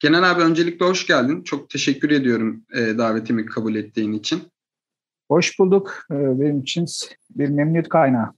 Kenan abi öncelikle hoş geldin. Çok teşekkür ediyorum e, davetimi kabul ettiğin için. Hoş bulduk. E, benim için bir memnuniyet kaynağı.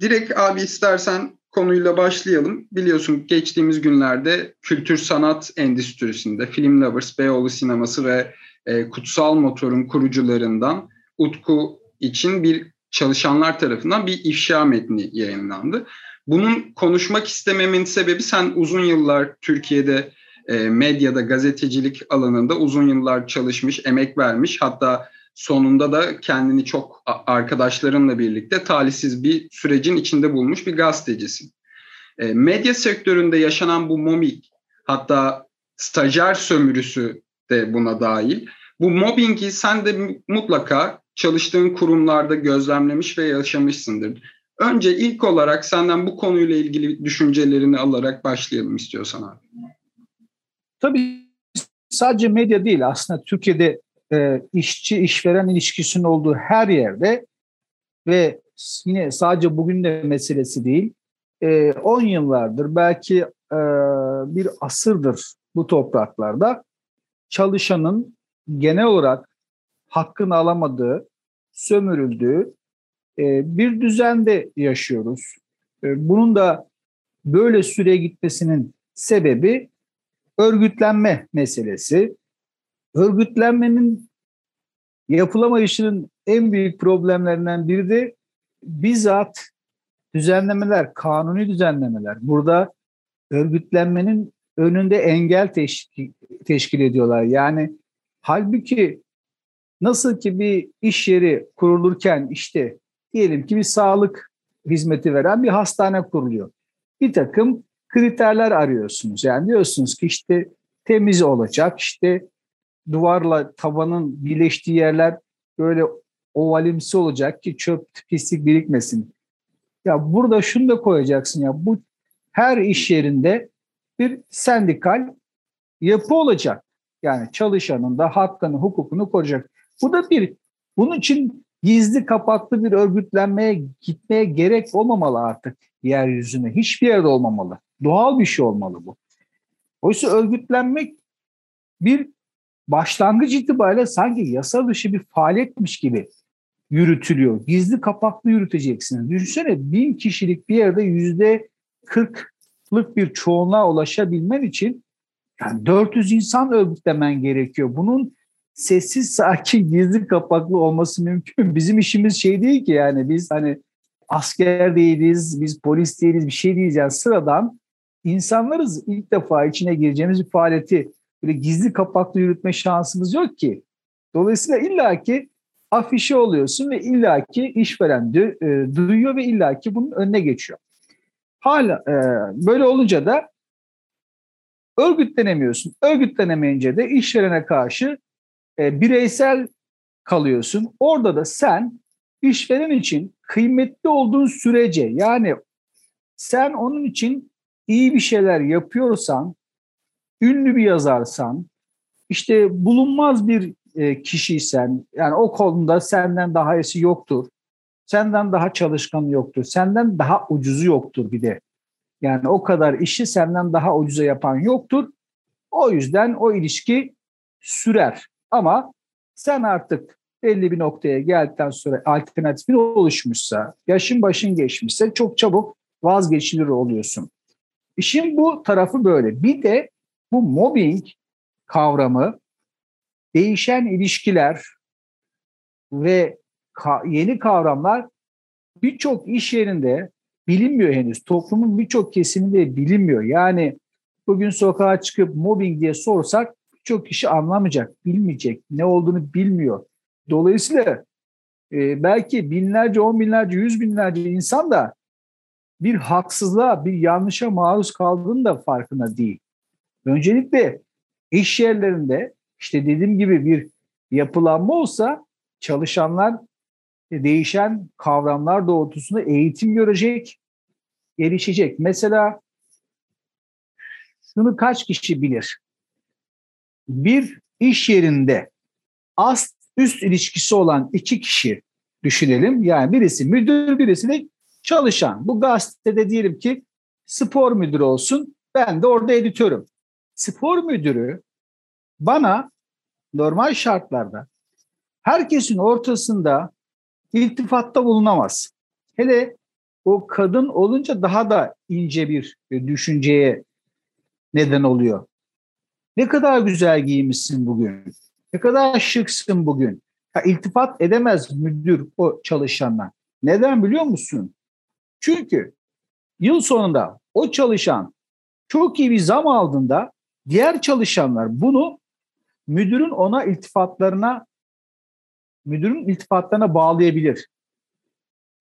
Direkt abi istersen konuyla başlayalım. Biliyorsun geçtiğimiz günlerde kültür sanat endüstrisinde Film Lovers, Beyoğlu Sineması ve e, Kutsal Motor'un kurucularından Utku için bir çalışanlar tarafından bir ifşa metni yayınlandı. Bunun konuşmak istememin sebebi sen uzun yıllar Türkiye'de medyada, gazetecilik alanında uzun yıllar çalışmış, emek vermiş. Hatta sonunda da kendini çok arkadaşlarınla birlikte talihsiz bir sürecin içinde bulmuş bir gazetecisin. E, medya sektöründe yaşanan bu mobbing, hatta stajyer sömürüsü de buna dahil. Bu mobbingi sen de mutlaka çalıştığın kurumlarda gözlemlemiş ve yaşamışsındır. Önce ilk olarak senden bu konuyla ilgili düşüncelerini alarak başlayalım istiyorsan abi. Tabii sadece medya değil aslında Türkiye'de e, işçi işveren ilişkisinin olduğu her yerde ve yine sadece bugün de meselesi değil 10 e, yıllardır belki e, bir asırdır bu topraklarda çalışanın genel olarak hakkını alamadığı, sömürüldüğü e, bir düzende yaşıyoruz. E, bunun da böyle süre gitmesinin sebebi örgütlenme meselesi. Örgütlenmenin yapılamayışının en büyük problemlerinden biri de bizzat düzenlemeler, kanuni düzenlemeler. Burada örgütlenmenin önünde engel teşkil, ediyorlar. Yani halbuki nasıl ki bir iş yeri kurulurken işte diyelim ki bir sağlık hizmeti veren bir hastane kuruluyor. Bir takım kriterler arıyorsunuz. Yani diyorsunuz ki işte temiz olacak, işte duvarla tavanın birleştiği yerler böyle ovalimsi olacak ki çöp pislik birikmesin. Ya burada şunu da koyacaksın ya bu her iş yerinde bir sendikal yapı olacak. Yani çalışanın da hakkını, hukukunu koruyacak. Bu da bir, bunun için gizli kapaklı bir örgütlenmeye gitmeye gerek olmamalı artık yeryüzüne. Hiçbir yerde olmamalı. Doğal bir şey olmalı bu. Oysa örgütlenmek bir başlangıç itibariyle sanki yasa dışı bir faaliyetmiş gibi yürütülüyor. Gizli kapaklı yürüteceksiniz. Düşünsene bin kişilik bir yerde yüzde kırklık bir çoğunluğa ulaşabilmen için yani 400 insan örgütlemen gerekiyor. Bunun sessiz, sakin, gizli kapaklı olması mümkün. Bizim işimiz şey değil ki yani biz hani asker değiliz, biz polis değiliz, bir şey değiliz. Yani sıradan insanlarız. ilk defa içine gireceğimiz bir faaliyeti böyle gizli kapaklı yürütme şansımız yok ki. Dolayısıyla illaki afişe oluyorsun ve illaki işveren e, duyuyor ve illaki bunun önüne geçiyor. Hala e, böyle olunca da örgütlenemiyorsun. Örgütlenemeyince de işverene karşı e, bireysel kalıyorsun. Orada da sen işveren için kıymetli olduğun sürece yani sen onun için iyi bir şeyler yapıyorsan, ünlü bir yazarsan, işte bulunmaz bir e, kişiysen, yani o konuda senden daha iyisi yoktur. Senden daha çalışkan yoktur. Senden daha ucuzu yoktur bir de. Yani o kadar işi senden daha ucuza yapan yoktur. O yüzden o ilişki sürer. Ama sen artık belli bir noktaya geldikten sonra alternatifin oluşmuşsa, yaşın başın geçmişse çok çabuk vazgeçilir oluyorsun. İşin bu tarafı böyle. Bir de bu mobbing kavramı değişen ilişkiler ve yeni kavramlar birçok iş yerinde bilinmiyor henüz. Toplumun birçok kesiminde bilinmiyor. Yani bugün sokağa çıkıp mobbing diye sorsak birçok kişi anlamayacak, bilmeyecek, ne olduğunu bilmiyor. Dolayısıyla e, belki binlerce, on binlerce, yüz binlerce insan da bir haksızlığa, bir yanlışa maruz kaldığının da farkında değil. Öncelikle iş yerlerinde işte dediğim gibi bir yapılanma olsa çalışanlar değişen kavramlar doğrultusunda eğitim görecek, gelişecek. Mesela şunu kaç kişi bilir? Bir iş yerinde ast üst ilişkisi olan iki kişi düşünelim. Yani birisi müdür, birisi de çalışan. Bu gazetede diyelim ki spor müdürü olsun, ben de orada editörüm. spor müdürü bana normal şartlarda herkesin ortasında iltifatta bulunamaz. Hele o kadın olunca daha da ince bir düşünceye neden oluyor. Ne kadar güzel giymişsin bugün. Ne kadar şıksın bugün. Ya, iltifat edemez müdür o çalışanla. Neden biliyor musun? Çünkü yıl sonunda o çalışan çok iyi bir zam aldığında diğer çalışanlar bunu müdürün ona iltifatlarına müdürün iltifatlarına bağlayabilir.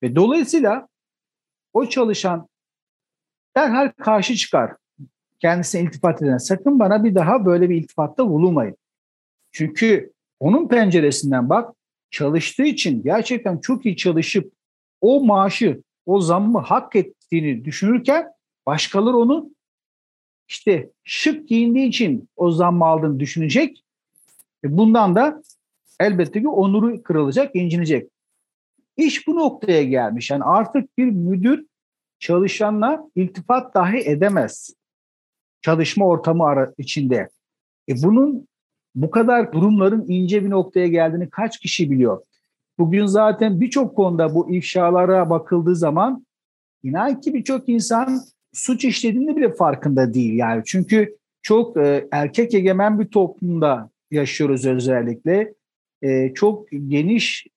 Ve dolayısıyla o çalışan derhal karşı çıkar. Kendisine iltifat eden. Sakın bana bir daha böyle bir iltifatta bulunmayın. Çünkü onun penceresinden bak çalıştığı için gerçekten çok iyi çalışıp o maaşı, o zammı hak ettiğini düşünürken başkaları onu işte şık giyindiği için o zammı aldığını düşünecek. E bundan da elbette ki onuru kırılacak, incinecek. İş bu noktaya gelmiş. Yani artık bir müdür çalışanla iltifat dahi edemez. Çalışma ortamı içinde. E bunun bu kadar durumların ince bir noktaya geldiğini kaç kişi biliyor? Bugün zaten birçok konuda bu ifşalara bakıldığı zaman inan ki birçok insan suç işlediğinde bile farkında değil yani. Çünkü çok e, erkek egemen bir toplumda yaşıyoruz özellikle. E, çok geniş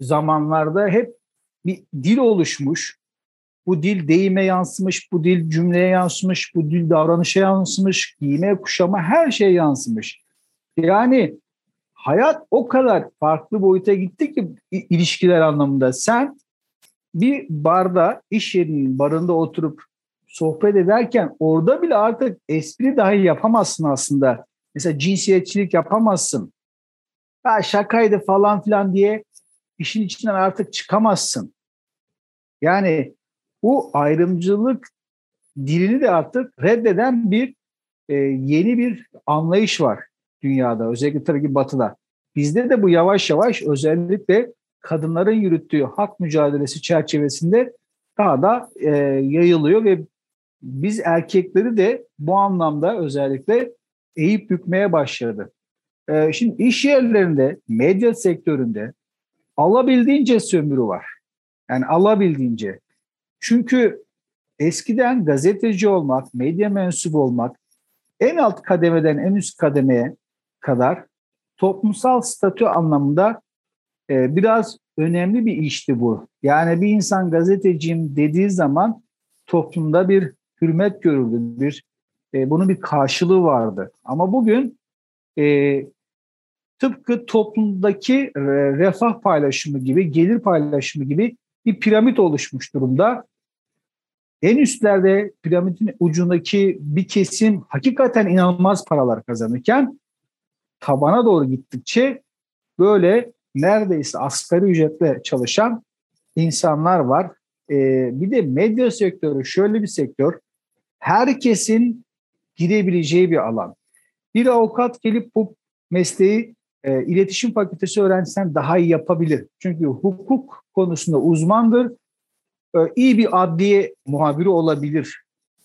zamanlarda hep bir dil oluşmuş. Bu dil deyime yansımış, bu dil cümleye yansımış, bu dil davranışa yansımış, giyime, kuşama her şeye yansımış. Yani hayat o kadar farklı boyuta gitti ki ilişkiler anlamında. Sen bir barda, iş yerinin barında oturup sohbet ederken orada bile artık espri dahi yapamazsın aslında. Mesela cinsiyetçilik yapamazsın. Ha şakaydı falan filan diye işin içinden artık çıkamazsın. Yani bu ayrımcılık dilini de artık reddeden bir e, yeni bir anlayış var dünyada. Özellikle tabii ki batıda. Bizde de bu yavaş yavaş özellikle kadınların yürüttüğü hak mücadelesi çerçevesinde daha da e, yayılıyor ve biz erkekleri de bu anlamda özellikle eğip bükmeye başladı. E, şimdi iş yerlerinde, medya sektöründe alabildiğince sömürü var. Yani alabildiğince. Çünkü eskiden gazeteci olmak, medya mensubu olmak en alt kademeden en üst kademeye kadar toplumsal statü anlamında e, biraz önemli bir işti bu. Yani bir insan gazeteciyim dediği zaman toplumda bir hürmet görüldü, bir e, bunun bir karşılığı vardı. Ama bugün e, tıpkı toplumdaki refah paylaşımı gibi, gelir paylaşımı gibi bir piramit oluşmuş durumda. En üstlerde piramidin ucundaki bir kesim hakikaten inanılmaz paralar kazanırken tabana doğru gittikçe böyle neredeyse asgari ücretle çalışan insanlar var. Ee, bir de medya sektörü şöyle bir sektör. Herkesin girebileceği bir alan. Bir avukat gelip bu mesleği e, iletişim fakültesi öğrencisinden daha iyi yapabilir. Çünkü hukuk konusunda uzmandır. E, iyi bir adliye muhabiri olabilir.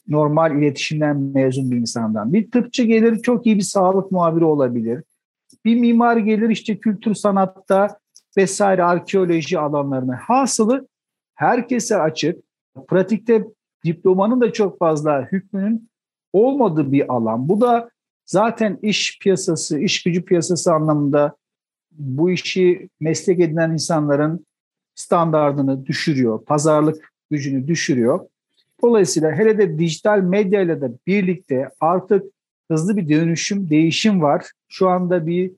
Normal iletişimden mezun bir insandan. Bir tıpçı gelir çok iyi bir sağlık muhabiri olabilir. Bir mimar gelir işte kültür sanatta vesaire arkeoloji alanlarına. Hasılı herkese açık. Pratikte diplomanın da çok fazla hükmünün olmadığı bir alan. Bu da zaten iş piyasası, iş gücü piyasası anlamında bu işi meslek edinen insanların standartını düşürüyor, pazarlık gücünü düşürüyor. Dolayısıyla hele de dijital medya ile de birlikte artık hızlı bir dönüşüm, değişim var. Şu anda bir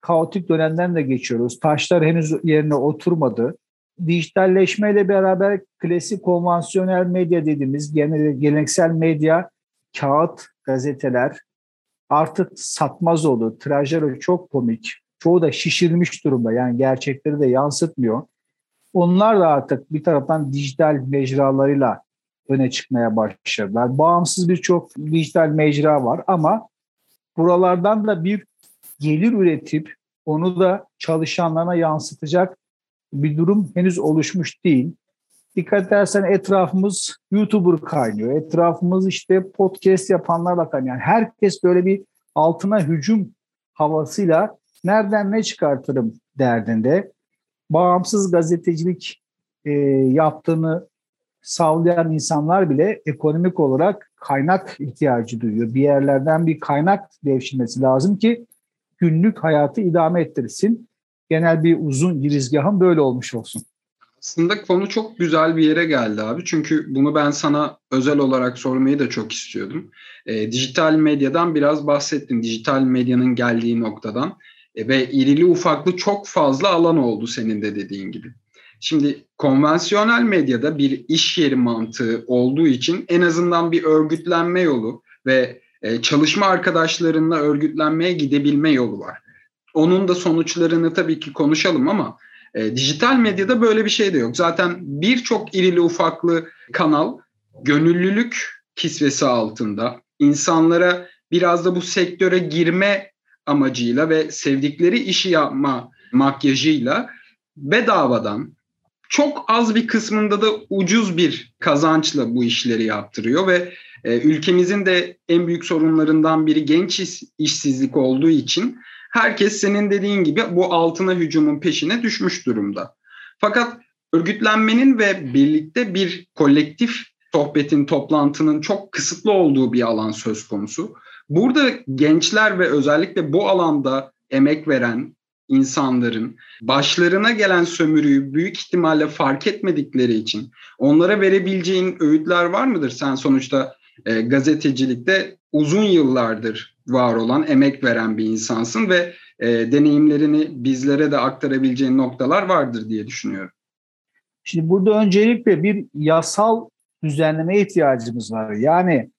kaotik dönemden de geçiyoruz. Taşlar henüz yerine oturmadı. Dijitalleşmeyle beraber klasik konvansiyonel medya dediğimiz geleneksel medya, kağıt, gazeteler artık satmaz oldu. Trajları çok komik. Çoğu da şişirilmiş durumda. Yani gerçekleri de yansıtmıyor. Onlar da artık bir taraftan dijital mecralarıyla öne çıkmaya başladılar. Bağımsız birçok dijital mecra var ama buralardan da bir gelir üretip onu da çalışanlarına yansıtacak bir durum henüz oluşmuş değil. dikkat edersen etrafımız YouTuber kaynıyor. Etrafımız işte podcast yapanlarla kaynıyor. Yani herkes böyle bir altına hücum havasıyla nereden ne çıkartırım derdinde. Bağımsız gazetecilik e, yaptığını sağlayan insanlar bile ekonomik olarak kaynak ihtiyacı duyuyor. Bir yerlerden bir kaynak devşirmesi lazım ki günlük hayatı idame ettirsin. Genel bir uzun girizgahın böyle olmuş olsun. Aslında konu çok güzel bir yere geldi abi. Çünkü bunu ben sana özel olarak sormayı da çok istiyordum. E, dijital medyadan biraz bahsettin. Dijital medyanın geldiği noktadan. E, ve irili ufaklı çok fazla alan oldu senin de dediğin gibi. Şimdi konvansiyonel medyada bir iş yeri mantığı olduğu için en azından bir örgütlenme yolu ve e, çalışma arkadaşlarınla örgütlenmeye gidebilme yolu var. Onun da sonuçlarını tabii ki konuşalım ama e, dijital medyada böyle bir şey de yok. Zaten birçok irili ufaklı kanal gönüllülük kisvesi altında insanlara biraz da bu sektöre girme amacıyla ve sevdikleri işi yapma makyajıyla bedavadan çok az bir kısmında da ucuz bir kazançla bu işleri yaptırıyor ve e, ülkemizin de en büyük sorunlarından biri genç iş, işsizlik olduğu için herkes senin dediğin gibi bu altına hücumun peşine düşmüş durumda. Fakat örgütlenmenin ve birlikte bir kolektif sohbetin, toplantının çok kısıtlı olduğu bir alan söz konusu. Burada gençler ve özellikle bu alanda emek veren insanların başlarına gelen sömürüyü büyük ihtimalle fark etmedikleri için onlara verebileceğin öğütler var mıdır? Sen sonuçta e, gazetecilikte uzun yıllardır var olan, emek veren bir insansın ve e, deneyimlerini bizlere de aktarabileceğin noktalar vardır diye düşünüyorum. Şimdi burada öncelikle bir yasal düzenleme ihtiyacımız var. Yani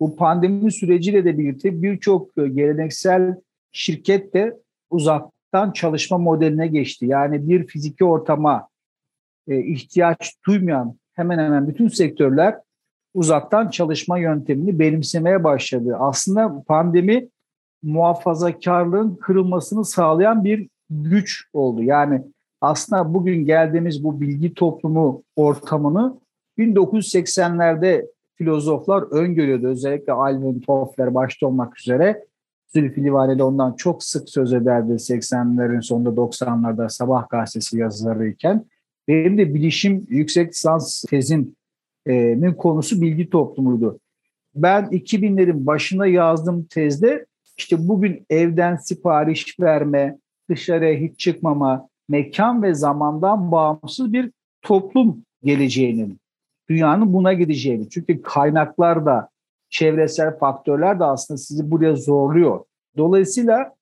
bu pandemi süreciyle de birlikte birçok geleneksel şirket de uzaktan çalışma modeline geçti. Yani bir fiziki ortama e, ihtiyaç duymayan hemen hemen bütün sektörler uzaktan çalışma yöntemini benimsemeye başladı. Aslında pandemi muhafazakarlığın kırılmasını sağlayan bir güç oldu. Yani aslında bugün geldiğimiz bu bilgi toplumu ortamını 1980'lerde filozoflar öngörüyordu. Özellikle Alvin Toffler başta olmak üzere Zülfü Livaneli ondan çok sık söz ederdi 80'lerin sonunda 90'larda Sabah gazetesi yazılarıyken. Benim de bilişim yüksek lisans tezimin konusu bilgi toplumuydu. Ben 2000'lerin başına yazdığım tezde işte bugün evden sipariş verme, dışarıya hiç çıkmama, mekan ve zamandan bağımsız bir toplum geleceğinin, dünyanın buna gideceğini. Çünkü kaynaklar da çevresel faktörler de aslında sizi buraya zorluyor. Dolayısıyla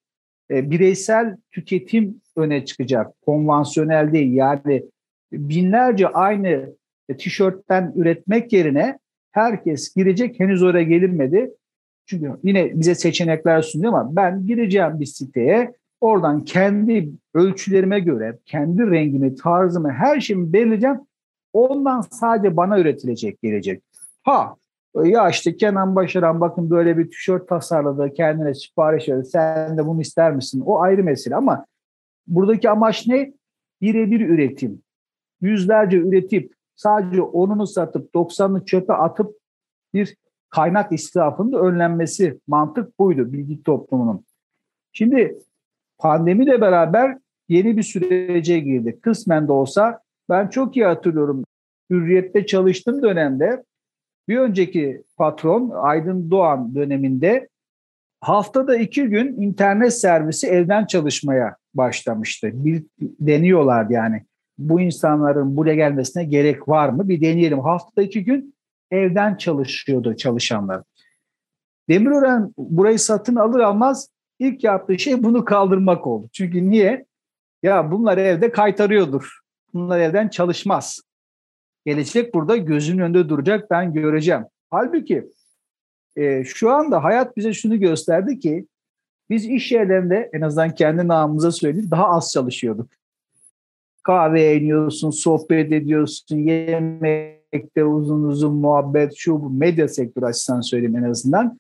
e, bireysel tüketim öne çıkacak. Konvansiyonel değil. Yani binlerce aynı tişörtten üretmek yerine herkes girecek. Henüz oraya gelinmedi. Çünkü yine bize seçenekler sunuyor ama ben gireceğim bir siteye oradan kendi ölçülerime göre, kendi rengimi, tarzımı, her şeyimi belirleyeceğim. Ondan sadece bana üretilecek gelecek. Ha ya işte Kenan Başaran bakın böyle bir tişört tasarladı, kendine sipariş verdi. Sen de bunu ister misin? O ayrı mesele ama buradaki amaç ne? Birebir üretim. Yüzlerce üretip sadece onunu satıp 90'ını çöpe atıp bir kaynak israfının önlenmesi mantık buydu bilgi toplumunun. Şimdi pandemiyle beraber yeni bir sürece girdi. Kısmen de olsa ben çok iyi hatırlıyorum. Hürriyet'te çalıştığım dönemde bir önceki patron Aydın Doğan döneminde haftada iki gün internet servisi evden çalışmaya başlamıştı. Bir deniyorlar yani. Bu insanların buraya gelmesine gerek var mı? Bir deneyelim. Haftada iki gün evden çalışıyordu çalışanlar. Demirören burayı satın alır almaz ilk yaptığı şey bunu kaldırmak oldu. Çünkü niye? Ya bunlar evde kaytarıyordur. Bunlar evden çalışmaz. Gelecek burada gözünün önünde duracak ben göreceğim. Halbuki e, şu anda hayat bize şunu gösterdi ki biz iş yerlerinde en azından kendi namımıza söyleyeyim daha az çalışıyorduk. Kahve iniyorsun, sohbet ediyorsun, yemekte uzun uzun muhabbet, şu bu medya sektörü açısından söyleyeyim en azından.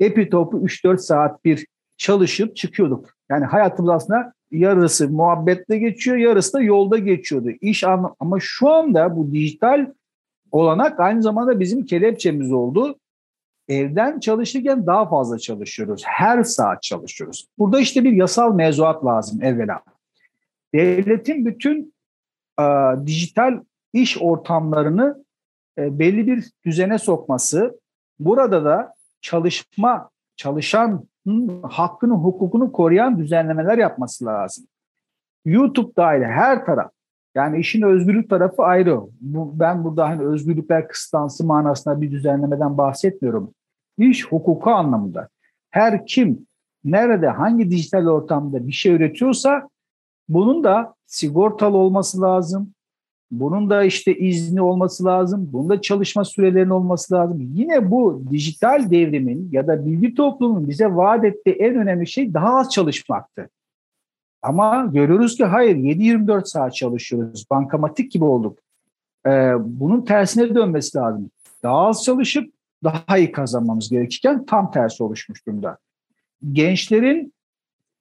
Epi topu 3-4 saat bir çalışıp çıkıyorduk. Yani hayatımız aslında yarısı muhabbetle geçiyor, yarısı da yolda geçiyordu. İş ama şu anda bu dijital olanak aynı zamanda bizim kelepçemiz oldu. Evden çalışırken daha fazla çalışıyoruz. Her saat çalışıyoruz. Burada işte bir yasal mevzuat lazım evvela. Devletin bütün e, dijital iş ortamlarını e, belli bir düzene sokması, burada da çalışma, çalışan hakkını, hukukunu koruyan düzenlemeler yapması lazım. YouTube dahil her taraf. Yani işin özgürlük tarafı ayrı. Bu, ben burada hani özgürlükler kısıtlansı manasında bir düzenlemeden bahsetmiyorum. İş hukuku anlamında. Her kim nerede hangi dijital ortamda bir şey üretiyorsa bunun da sigortalı olması lazım. Bunun da işte izni olması lazım. Bunun da çalışma sürelerinin olması lazım. Yine bu dijital devrimin ya da bilgi toplumunun bize vaat ettiği en önemli şey daha az çalışmaktı. Ama görüyoruz ki hayır 7-24 saat çalışıyoruz. Bankamatik gibi olduk. Ee, bunun tersine dönmesi lazım. Daha az çalışıp daha iyi kazanmamız gerekirken tam tersi oluşmuş durumda. Gençlerin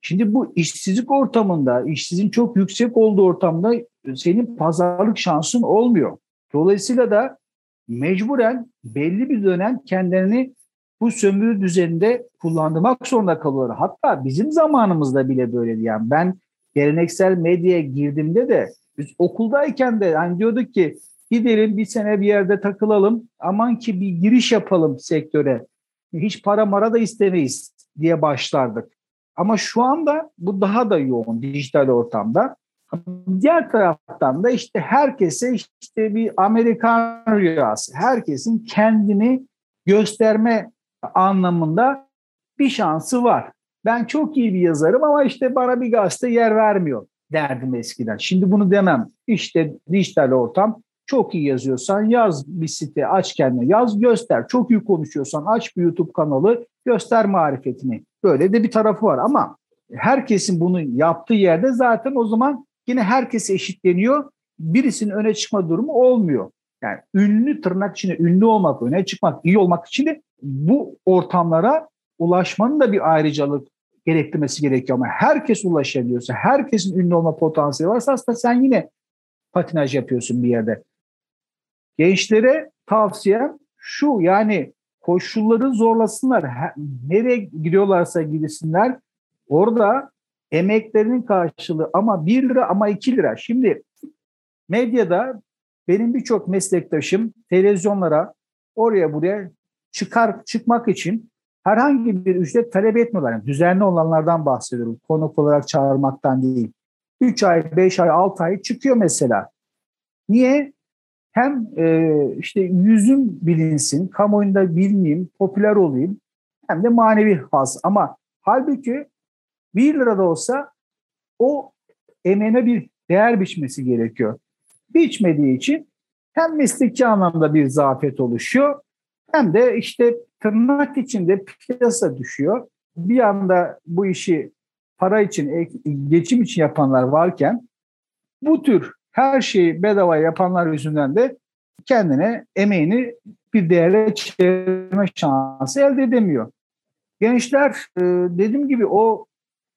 şimdi bu işsizlik ortamında, işsizin çok yüksek olduğu ortamda senin pazarlık şansın olmuyor. Dolayısıyla da mecburen belli bir dönem kendilerini bu sömürü düzeninde kullandırmak zorunda kalıyorlar. Hatta bizim zamanımızda bile böyleydi. Yani ben geleneksel medyaya girdiğimde de biz okuldayken de hani diyorduk ki gidelim bir sene bir yerde takılalım aman ki bir giriş yapalım sektöre. Hiç para mara da istemeyiz diye başlardık. Ama şu anda bu daha da yoğun dijital ortamda. Diğer taraftan da işte herkese işte bir Amerikan rüyası, herkesin kendini gösterme anlamında bir şansı var. Ben çok iyi bir yazarım ama işte bana bir gazete yer vermiyor derdim eskiden. Şimdi bunu demem. İşte dijital ortam çok iyi yazıyorsan yaz bir site aç kendine yaz göster. Çok iyi konuşuyorsan aç bir YouTube kanalı göster marifetini. Böyle de bir tarafı var ama herkesin bunu yaptığı yerde zaten o zaman yine herkes eşitleniyor. Birisinin öne çıkma durumu olmuyor. Yani ünlü tırnak içinde ünlü olmak, öne çıkmak, iyi olmak için de bu ortamlara ulaşmanın da bir ayrıcalık gerektirmesi gerekiyor ama herkes ulaşabiliyorsa, herkesin ünlü olma potansiyeli varsa aslında sen yine patinaj yapıyorsun bir yerde. Gençlere tavsiyem şu yani koşulları zorlasınlar. Nereye gidiyorlarsa gidesinler. Orada emeklerinin karşılığı ama 1 lira ama 2 lira. Şimdi medyada benim birçok meslektaşım televizyonlara oraya buraya çıkar çıkmak için herhangi bir ücret talep etmiyorlar. Yani düzenli olanlardan bahsediyorum. Konuk olarak çağırmaktan değil. 3 ay, 5 ay, 6 ay çıkıyor mesela. Niye? Hem e, işte yüzüm bilinsin, kamuoyunda bilineyim, popüler olayım hem de manevi haz. Ama halbuki 1 lira da olsa o emeğine bir değer biçmesi gerekiyor. Biçmediği için hem mesleki anlamda bir zafiyet oluşuyor hem de işte tırnak içinde piyasa düşüyor. Bir anda bu işi para için, geçim için yapanlar varken bu tür her şeyi bedava yapanlar yüzünden de kendine emeğini bir değerle çevirme şansı elde edemiyor. Gençler e, dediğim gibi o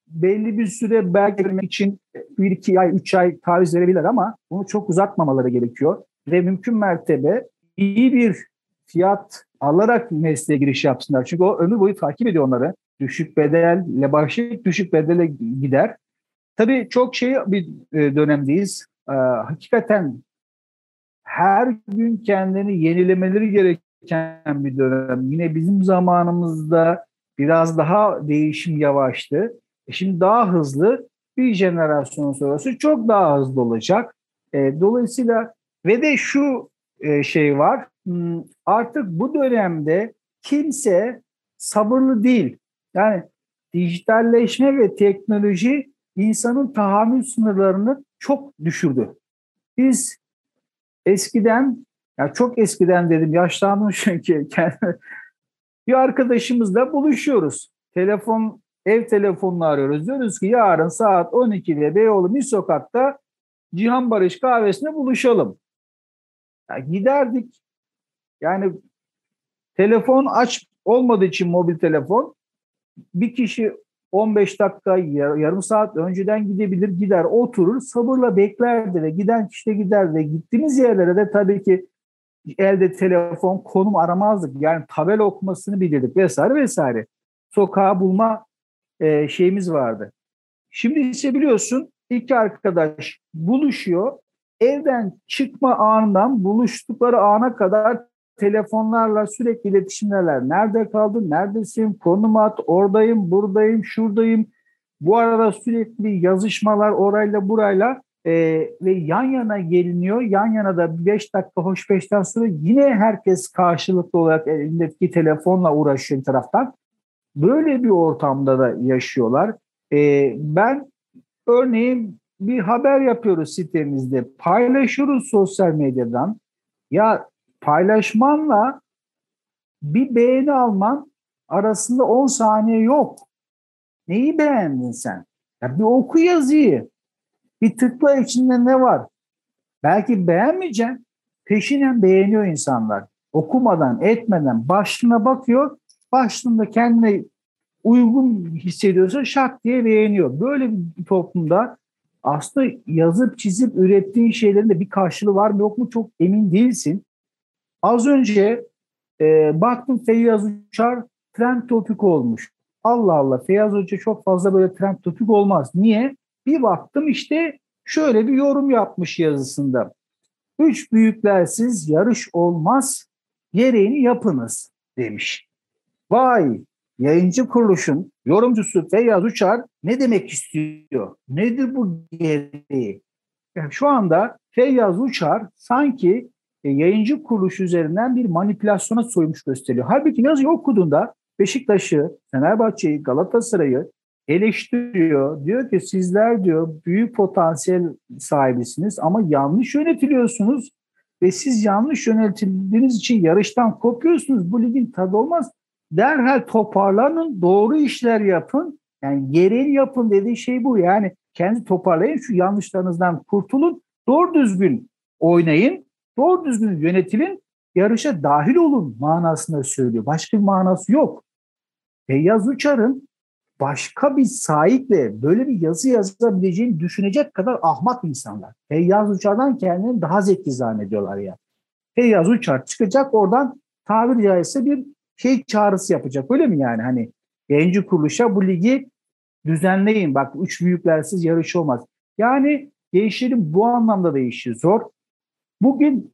belli bir süre belki vermek için bir iki ay, üç ay taviz verebilir ama bunu çok uzatmamaları gerekiyor. Ve mümkün mertebe iyi bir fiyat alarak mesleğe giriş yapsınlar. Çünkü o ömür boyu takip ediyor onları. Düşük bedelle başlayıp düşük bedele gider. Tabii çok şey bir e, dönemdeyiz. Ee, hakikaten her gün kendini yenilemeleri gereken bir dönem. Yine bizim zamanımızda biraz daha değişim yavaştı. E şimdi daha hızlı bir jenerasyon sonrası çok daha hızlı olacak. E, dolayısıyla ve de şu e, şey var. Hmm, artık bu dönemde kimse sabırlı değil. Yani dijitalleşme ve teknoloji insanın tahammül sınırlarını çok düşürdü. Biz eskiden, ya çok eskiden dedim, yaşlandım çünkü bir arkadaşımızla buluşuyoruz. Telefon, ev telefonunu arıyoruz. Diyoruz ki yarın saat 12'de Beyoğlu Bir Sokak'ta Cihan Barış kahvesine buluşalım. Ya giderdik. Yani telefon aç olmadığı için mobil telefon bir kişi 15 dakika, yarım saat önceden gidebilir, gider, oturur, sabırla beklerdi ve giden kişi de gider ve gittiğimiz yerlere de tabii ki elde telefon, konum aramazdık. Yani tabela okumasını bilirdik vesaire vesaire. Sokağı bulma e, şeyimiz vardı. Şimdi ise biliyorsun iki arkadaş buluşuyor. Evden çıkma anından buluştukları ana kadar telefonlarla sürekli iletişimlerler. Nerede kaldın, neredesin, konum at, oradayım, buradayım, şuradayım. Bu arada sürekli yazışmalar orayla burayla e, ve yan yana geliniyor. Yan yana da 5 dakika hoş beşten sonra yine herkes karşılıklı olarak elindeki telefonla uğraşıyor taraftan. Böyle bir ortamda da yaşıyorlar. E, ben örneğin bir haber yapıyoruz sitemizde, paylaşıyoruz sosyal medyadan. Ya paylaşmanla bir beğeni alman arasında 10 saniye yok. Neyi beğendin sen? Ya bir oku yazıyı. Bir tıkla içinde ne var? Belki beğenmeyeceksin. Peşinen beğeniyor insanlar. Okumadan, etmeden başlığına bakıyor. Başlığında kendine uygun hissediyorsa şak diye beğeniyor. Böyle bir toplumda aslında yazıp çizip ürettiğin şeylerin de bir karşılığı var mı yok mu çok emin değilsin. Az önce e, baktım Feyyaz Uçar trend topik olmuş. Allah Allah Feyyaz Hoca çok fazla böyle trend topik olmaz. Niye? Bir baktım işte şöyle bir yorum yapmış yazısında. Üç büyüklersiz yarış olmaz, gereğini yapınız demiş. Vay yayıncı kuruluşun yorumcusu Feyyaz Uçar ne demek istiyor? Nedir bu gereği? Yani şu anda Feyyaz Uçar sanki e, yayıncı kuruluş üzerinden bir manipülasyona soymuş gösteriyor. Halbuki yazıyı okuduğunda Beşiktaş'ı, Fenerbahçe'yi, Galatasaray'ı eleştiriyor. Diyor ki sizler diyor büyük potansiyel sahibisiniz ama yanlış yönetiliyorsunuz ve siz yanlış yönetildiğiniz için yarıştan kopuyorsunuz. Bu ligin tadı olmaz. Derhal toparlanın, doğru işler yapın. Yani gereğini yapın dediği şey bu. Yani kendi toparlayın, şu yanlışlarınızdan kurtulun, doğru düzgün oynayın doğru düzgün yönetilin, yarışa dahil olun manasında söylüyor. Başka bir manası yok. Feyyaz Uçar'ın başka bir sahiple böyle bir yazı yazabileceğini düşünecek kadar ahmak insanlar. Feyyaz Uçar'dan kendini daha zeki zannediyorlar ya. Feyyaz Uçar çıkacak oradan tabiri caizse bir şey çağrısı yapacak. Öyle mi yani? Hani yayıncı kuruluşa bu ligi düzenleyin. Bak üç büyüklersiz yarış olmaz. Yani gençlerin bu anlamda da işi zor. Bugün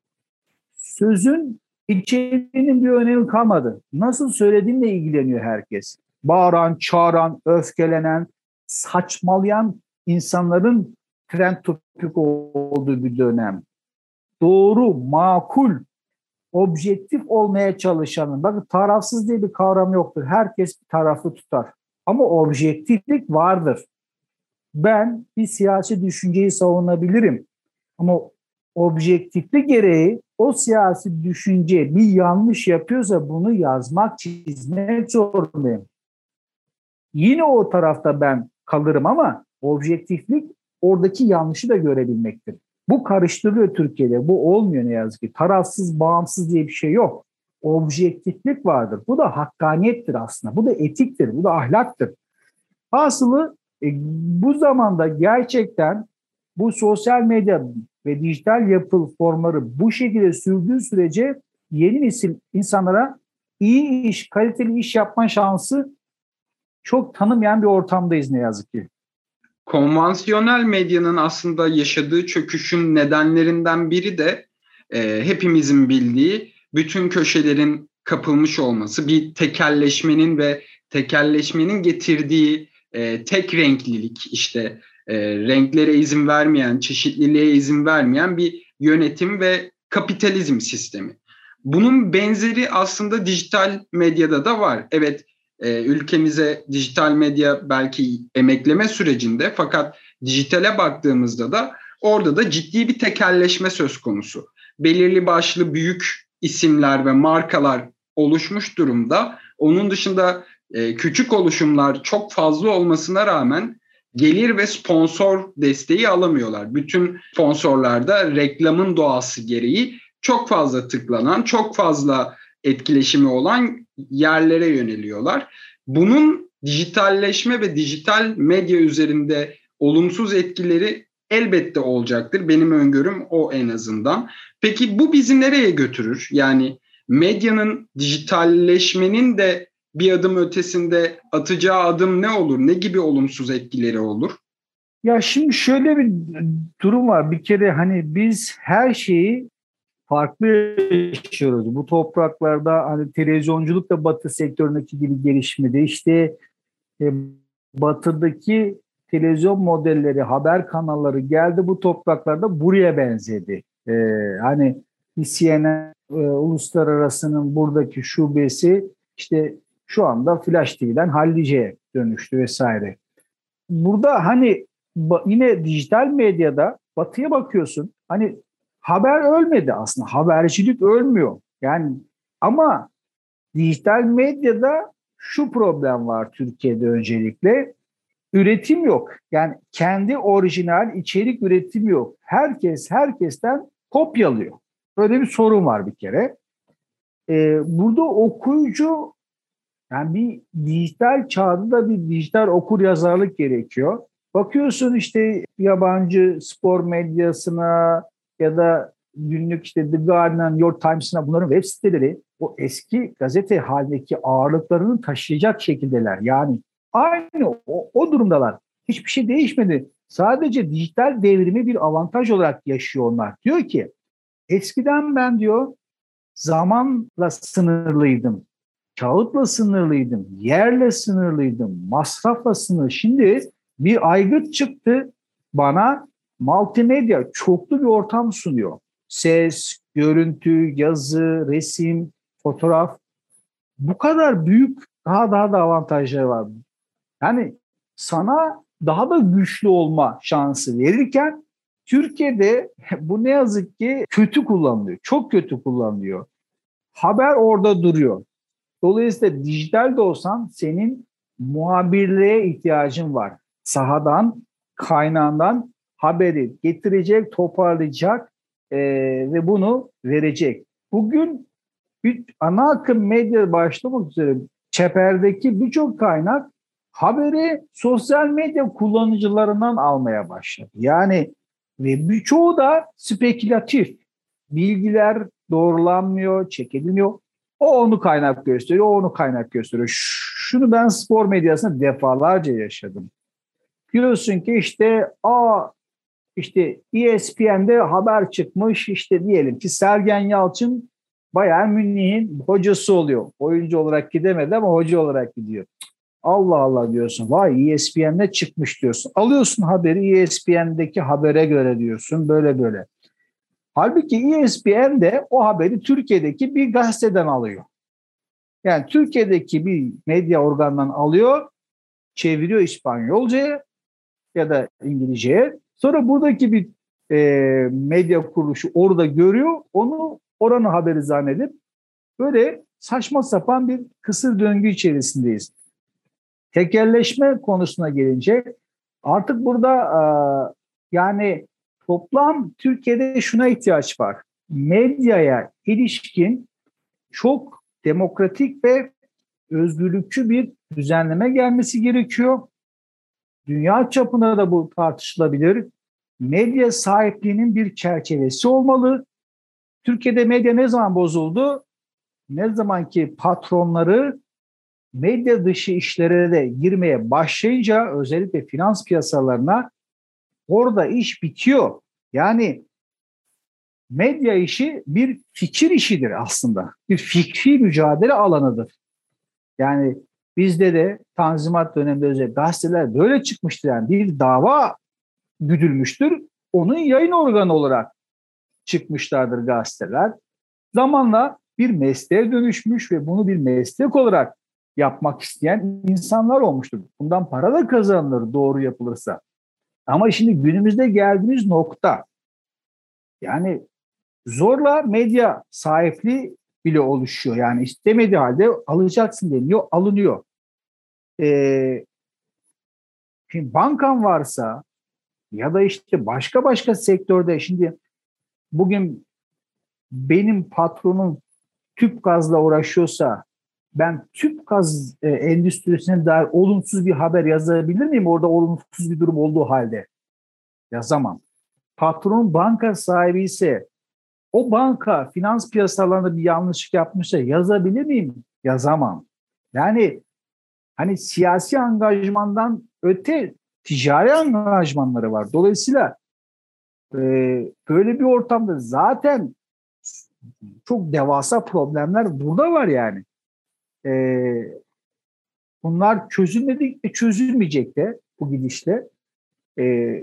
sözün içeriğinin bir önemi kalmadı. Nasıl söylediğinle ilgileniyor herkes. Bağıran, çağıran, öfkelenen, saçmalayan insanların trend topik olduğu bir dönem. Doğru, makul, objektif olmaya çalışanın, bakın tarafsız diye bir kavram yoktur. Herkes bir tarafı tutar. Ama objektiflik vardır. Ben bir siyasi düşünceyi savunabilirim. Ama objektiflik gereği o siyasi düşünce bir yanlış yapıyorsa bunu yazmak, çizmek zorundayım. Yine o tarafta ben kalırım ama objektiflik oradaki yanlışı da görebilmektir. Bu karıştırılıyor Türkiye'de. Bu olmuyor ne yazık ki. Tarafsız, bağımsız diye bir şey yok. Objektiflik vardır. Bu da hakkaniyettir aslında. Bu da etiktir. Bu da ahlaktır. Hasılı e, bu zamanda gerçekten bu sosyal medya ve dijital yapı formları bu şekilde sürdüğü sürece yeni nesil insanlara iyi iş, kaliteli iş yapma şansı çok tanımayan bir ortamdayız ne yazık ki. Konvansiyonel medyanın aslında yaşadığı çöküşün nedenlerinden biri de e, hepimizin bildiği bütün köşelerin kapılmış olması, bir tekelleşmenin ve tekelleşmenin getirdiği e, tek renklilik işte e, renklere izin vermeyen, çeşitliliğe izin vermeyen bir yönetim ve kapitalizm sistemi. Bunun benzeri aslında dijital medyada da var. Evet e, ülkemize dijital medya belki emekleme sürecinde fakat dijitale baktığımızda da orada da ciddi bir tekelleşme söz konusu. Belirli başlı büyük isimler ve markalar oluşmuş durumda. Onun dışında e, küçük oluşumlar çok fazla olmasına rağmen gelir ve sponsor desteği alamıyorlar. Bütün sponsorlarda reklamın doğası gereği çok fazla tıklanan, çok fazla etkileşimi olan yerlere yöneliyorlar. Bunun dijitalleşme ve dijital medya üzerinde olumsuz etkileri elbette olacaktır. Benim öngörüm o en azından. Peki bu bizi nereye götürür? Yani medyanın dijitalleşmenin de bir adım ötesinde atacağı adım ne olur? Ne gibi olumsuz etkileri olur? Ya şimdi şöyle bir durum var. Bir kere hani biz her şeyi farklı yaşıyoruz. Bu topraklarda hani televizyonculuk da batı sektöründeki gibi gelişmedi. İşte e, batıdaki televizyon modelleri, haber kanalları geldi bu topraklarda buraya benzedi. E, hani CNN e, uluslararasının buradaki şubesi işte şu anda Flash TV'den Hallice'ye dönüştü vesaire. Burada hani yine dijital medyada batıya bakıyorsun. Hani haber ölmedi aslında. Habercilik ölmüyor. Yani ama dijital medyada şu problem var Türkiye'de öncelikle. Üretim yok. Yani kendi orijinal içerik üretim yok. Herkes herkesten kopyalıyor. Böyle bir sorun var bir kere. Ee, burada okuyucu yani bir dijital çağda da bir dijital okur yazarlık gerekiyor. Bakıyorsun işte yabancı spor medyasına ya da günlük işte The Guardian, York Times'ına bunların web siteleri o eski gazete halindeki ağırlıklarını taşıyacak şekildeler. Yani aynı o, o durumdalar. Hiçbir şey değişmedi. Sadece dijital devrimi bir avantaj olarak yaşıyor onlar. Diyor ki eskiden ben diyor zamanla sınırlıydım. Kağıtla sınırlıydım, yerle sınırlıydım, masrafla sınırlı. Şimdi bir aygıt çıktı bana multimedya çoklu bir ortam sunuyor. Ses, görüntü, yazı, resim, fotoğraf. Bu kadar büyük daha daha da avantajları var. Yani sana daha da güçlü olma şansı verirken Türkiye'de bu ne yazık ki kötü kullanılıyor. Çok kötü kullanılıyor. Haber orada duruyor. Dolayısıyla dijital de olsan senin muhabirliğe ihtiyacın var. Sahadan, kaynağından haberi getirecek, toparlayacak e, ve bunu verecek. Bugün bir ana akım medya başlamak üzere çeperdeki birçok kaynak haberi sosyal medya kullanıcılarından almaya başladı. Yani ve birçoğu da spekülatif. Bilgiler doğrulanmıyor, çekilmiyor. O onu kaynak gösteriyor, o onu kaynak gösteriyor. Şunu ben spor medyasında defalarca yaşadım. Diyorsun ki işte a işte ESPN'de haber çıkmış işte diyelim ki Sergen Yalçın Bayern Münih'in hocası oluyor. Oyuncu olarak gidemedi ama hoca olarak gidiyor. Allah Allah diyorsun. Vay ESPN'de çıkmış diyorsun. Alıyorsun haberi ESPN'deki habere göre diyorsun. Böyle böyle. Halbuki ESPN de o haberi Türkiye'deki bir gazeteden alıyor. Yani Türkiye'deki bir medya organından alıyor, çeviriyor İspanyolca'ya ya da İngilizce'ye. Sonra buradaki bir e, medya kuruluşu orada görüyor, onu oranın haberi zannedip böyle saçma sapan bir kısır döngü içerisindeyiz. Tekelleşme konusuna gelince artık burada e, yani toplam Türkiye'de şuna ihtiyaç var. Medyaya ilişkin çok demokratik ve özgürlükçü bir düzenleme gelmesi gerekiyor. Dünya çapında da bu tartışılabilir. Medya sahipliğinin bir çerçevesi olmalı. Türkiye'de medya ne zaman bozuldu? Ne zaman ki patronları medya dışı işlere de girmeye başlayınca özellikle finans piyasalarına orada iş bitiyor. Yani medya işi bir fikir işidir aslında. Bir fikri mücadele alanıdır. Yani bizde de Tanzimat döneminde özel gazeteler böyle çıkmıştır. Yani bir dava güdülmüştür. Onun yayın organı olarak çıkmışlardır gazeteler. Zamanla bir mesleğe dönüşmüş ve bunu bir meslek olarak yapmak isteyen insanlar olmuştur. Bundan para da kazanılır doğru yapılırsa. Ama şimdi günümüzde geldiğimiz nokta yani zorla medya sahipliği bile oluşuyor. Yani istemediği halde alacaksın deniyor, alınıyor. Ee, şimdi bankan varsa ya da işte başka başka sektörde şimdi bugün benim patronum tüp gazla uğraşıyorsa ben tüp gaz e, endüstrisine dair olumsuz bir haber yazabilir miyim? Orada olumsuz bir durum olduğu halde. Yazamam. Patron banka sahibi ise o banka finans piyasalarında bir yanlışlık yapmışsa yazabilir miyim? Yazamam. Yani hani siyasi angajmandan öte ticari angajmanları var. Dolayısıyla e, böyle bir ortamda zaten çok devasa problemler burada var yani. E, bunlar çözülmedi ve çözülmeyecek de bu gidişle. E,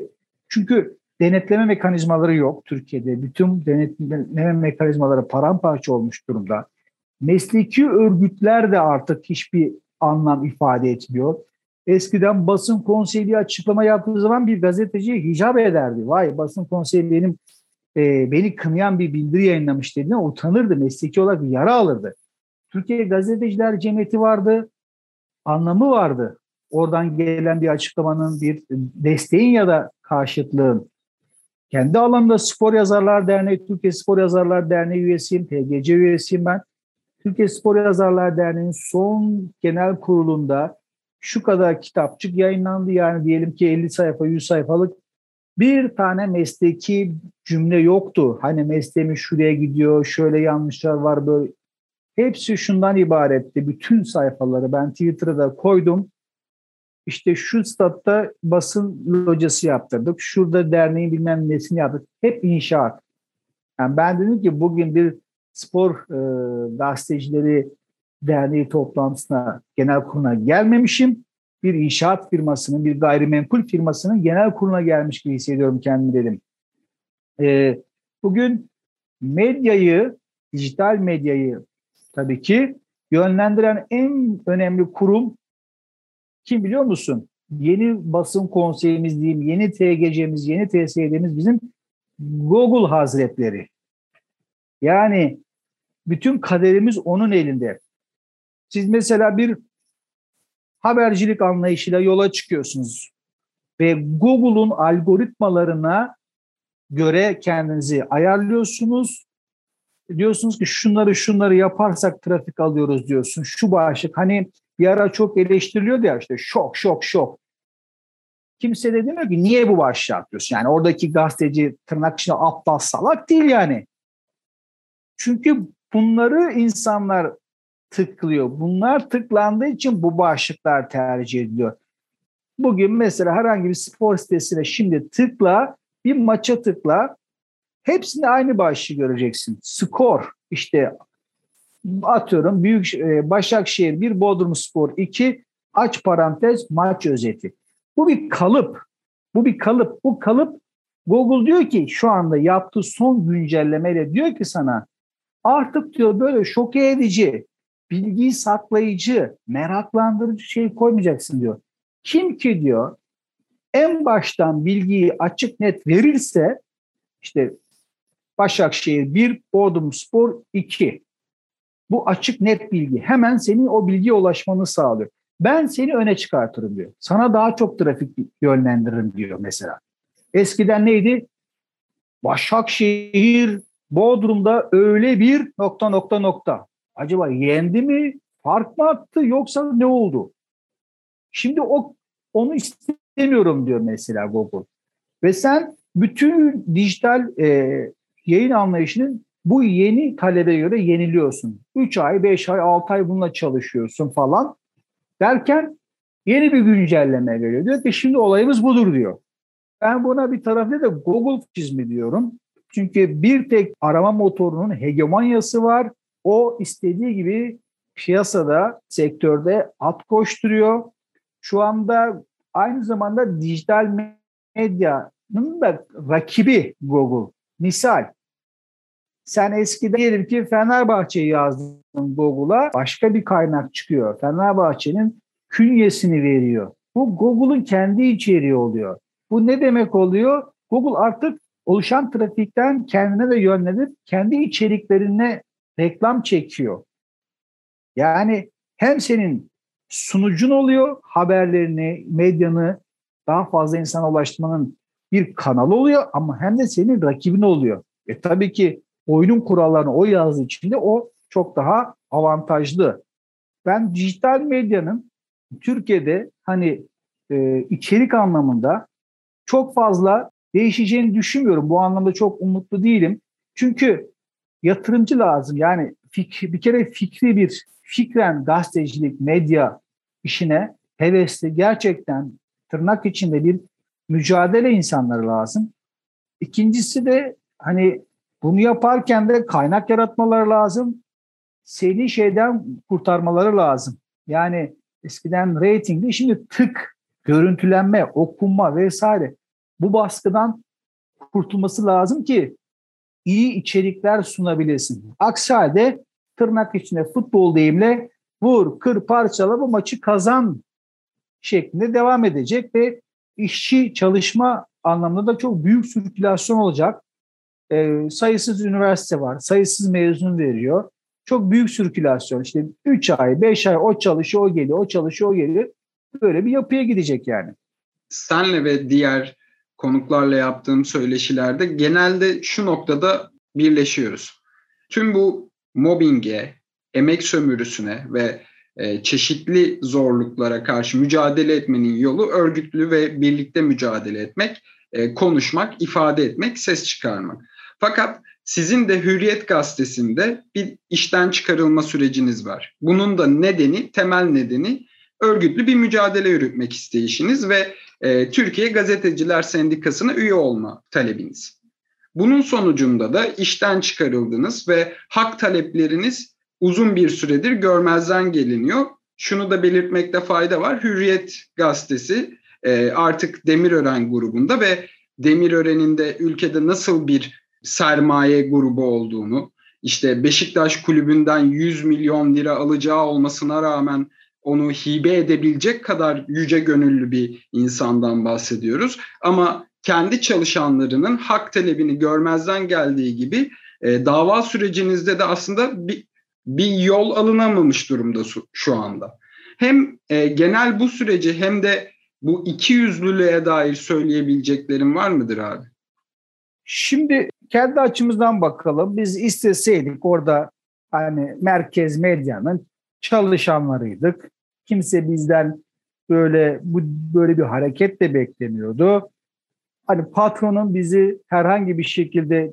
çünkü denetleme mekanizmaları yok Türkiye'de. Bütün denetleme mekanizmaları paramparça olmuş durumda. Mesleki örgütler de artık hiçbir anlam ifade etmiyor. Eskiden basın konseyi açıklama yaptığı zaman bir gazeteciye hicap ederdi. Vay basın konseyi e, beni kınayan bir bildiri yayınlamış dediğine utanırdı. Mesleki olarak yara alırdı. Türkiye Gazeteciler Cemiyeti vardı. Anlamı vardı. Oradan gelen bir açıklamanın, bir desteğin ya da karşıtlığın. Kendi alanında Spor Yazarlar Derneği, Türkiye Spor Yazarlar Derneği üyesiyim, TGC üyesiyim ben. Türkiye Spor Yazarlar Derneği'nin son genel kurulunda şu kadar kitapçık yayınlandı. Yani diyelim ki 50 sayfa, 100 sayfalık bir tane mesleki cümle yoktu. Hani mesleğimiz şuraya gidiyor, şöyle yanlışlar var böyle. Hepsi şundan ibaretti. Bütün sayfaları ben Twitter'da koydum. İşte şu statta basın locası yaptırdık. Şurada derneğin bilmem nesini yaptık. Hep inşaat. Yani ben dedim ki bugün bir spor e, gazetecileri derneği toplantısına, genel kuruna gelmemişim. Bir inşaat firmasının, bir gayrimenkul firmasının genel kuruna gelmiş gibi hissediyorum kendimi dedim. E, bugün medyayı, dijital medyayı tabii ki yönlendiren en önemli kurum kim biliyor musun? Yeni basın konseyimiz diyeyim, yeni TGC'miz, yeni TSE'miz bizim Google Hazretleri. Yani bütün kaderimiz onun elinde. Siz mesela bir habercilik anlayışıyla yola çıkıyorsunuz ve Google'un algoritmalarına göre kendinizi ayarlıyorsunuz. Diyorsunuz ki şunları şunları yaparsak trafik alıyoruz diyorsun. Şu başlık hani bir ara çok eleştiriliyordu ya işte şok şok şok. Kimse de demiyor ki niye bu başlığı atıyorsun? Yani oradaki gazeteci tırnak içinde aptal salak değil yani. Çünkü bunları insanlar tıklıyor. Bunlar tıklandığı için bu başlıklar tercih ediliyor. Bugün mesela herhangi bir spor sitesine şimdi tıkla, bir maça tıkla. Hepsinde aynı başlığı göreceksin. Skor, işte atıyorum Büyük e, Başakşehir 1 Bodrum Spor 2 aç parantez maç özeti. Bu bir kalıp. Bu bir kalıp. Bu kalıp Google diyor ki şu anda yaptığı son güncellemeyle diyor ki sana artık diyor böyle şok edici, bilgiyi saklayıcı, meraklandırıcı şey koymayacaksın diyor. Kim ki diyor en baştan bilgiyi açık net verirse işte Başakşehir 1, Bodrum Spor 2. Bu açık net bilgi. Hemen senin o bilgiye ulaşmanı sağlıyor. Ben seni öne çıkartırım diyor. Sana daha çok trafik yönlendiririm diyor mesela. Eskiden neydi? Başakşehir Bodrum'da öyle bir nokta nokta nokta. Acaba yendi mi? Fark mı attı yoksa ne oldu? Şimdi o onu istemiyorum diyor mesela Google. Ve sen bütün dijital e, yayın anlayışının bu yeni talebe göre yeniliyorsun. 3 ay, 5 ay, 6 ay bununla çalışıyorsun falan. Derken yeni bir güncelleme geliyor. Diyor ki şimdi olayımız budur diyor. Ben buna bir tarafta da Google çizmi diyorum. Çünkü bir tek arama motorunun hegemonyası var. O istediği gibi piyasada, sektörde at koşturuyor. Şu anda aynı zamanda dijital medyanın da rakibi Google. Misal sen eskiden diyelim ki Fenerbahçe'yi yazdın Google'a başka bir kaynak çıkıyor. Fenerbahçe'nin künyesini veriyor. Bu Google'un kendi içeriği oluyor. Bu ne demek oluyor? Google artık oluşan trafikten kendine de yönlenip kendi içeriklerine reklam çekiyor. Yani hem senin sunucun oluyor, haberlerini, medyanı daha fazla insana ulaştırmanın bir kanalı oluyor ama hem de senin rakibin oluyor. E tabii ki oyunun kurallarını o yazdığı için de o çok daha avantajlı. ben dijital medyanın Türkiye'de hani e, içerik anlamında çok fazla değişeceğini düşünmüyorum. Bu anlamda çok umutlu değilim. Çünkü yatırımcı lazım. Yani fik, bir kere fikri bir fikren gazetecilik, medya işine hevesli gerçekten tırnak içinde bir mücadele insanları lazım. İkincisi de hani bunu yaparken de kaynak yaratmaları lazım. Seni şeyden kurtarmaları lazım. Yani eskiden reytingdi, şimdi tık, görüntülenme, okunma vesaire. Bu baskıdan kurtulması lazım ki iyi içerikler sunabilesin. Aksi halde tırnak içinde futbol deyimle vur, kır, parçala bu maçı kazan şeklinde devam edecek ve işçi çalışma anlamında da çok büyük sirkülasyon olacak. E, sayısız üniversite var, sayısız mezun veriyor. Çok büyük sirkülasyon. İşte 3 ay, 5 ay o çalışıyor, o geliyor, o çalışıyor, o geliyor. Böyle bir yapıya gidecek yani. Senle ve diğer konuklarla yaptığım söyleşilerde genelde şu noktada birleşiyoruz. Tüm bu mobbinge, emek sömürüsüne ve e, çeşitli zorluklara karşı mücadele etmenin yolu örgütlü ve birlikte mücadele etmek, e, konuşmak, ifade etmek, ses çıkarmak. Fakat sizin de Hürriyet Gazetesi'nde bir işten çıkarılma süreciniz var. Bunun da nedeni, temel nedeni örgütlü bir mücadele yürütmek isteyişiniz ve e, Türkiye Gazeteciler Sendikası'na üye olma talebiniz. Bunun sonucunda da işten çıkarıldınız ve hak talepleriniz uzun bir süredir görmezden geliniyor. Şunu da belirtmekte fayda var. Hürriyet gazetesi e, artık Demirören grubunda ve Demirören'in de ülkede nasıl bir sermaye grubu olduğunu, işte Beşiktaş kulübünden 100 milyon lira alacağı olmasına rağmen onu hibe edebilecek kadar yüce gönüllü bir insandan bahsediyoruz. Ama kendi çalışanlarının hak talebini görmezden geldiği gibi e, dava sürecinizde de aslında bir, bir yol alınamamış durumda şu, şu anda. Hem e, genel bu süreci hem de bu iki yüzlülüğe dair söyleyebileceklerim var mıdır abi? Şimdi kendi açımızdan bakalım. Biz isteseydik orada hani merkez medyanın çalışanlarıydık. Kimse bizden böyle bu böyle bir hareket de beklemiyordu. Hani patronun bizi herhangi bir şekilde